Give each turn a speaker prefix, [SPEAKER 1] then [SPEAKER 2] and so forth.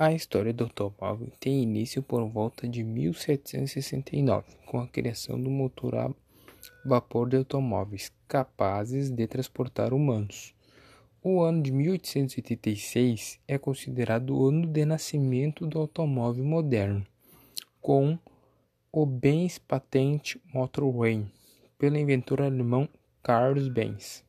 [SPEAKER 1] A história do automóvel tem início por volta de 1769, com a criação do motor a vapor de automóveis capazes de transportar humanos. O ano de 1886 é considerado o ano de nascimento do automóvel moderno, com o Benz Patent Motorway, pelo inventor alemão Carlos Benz.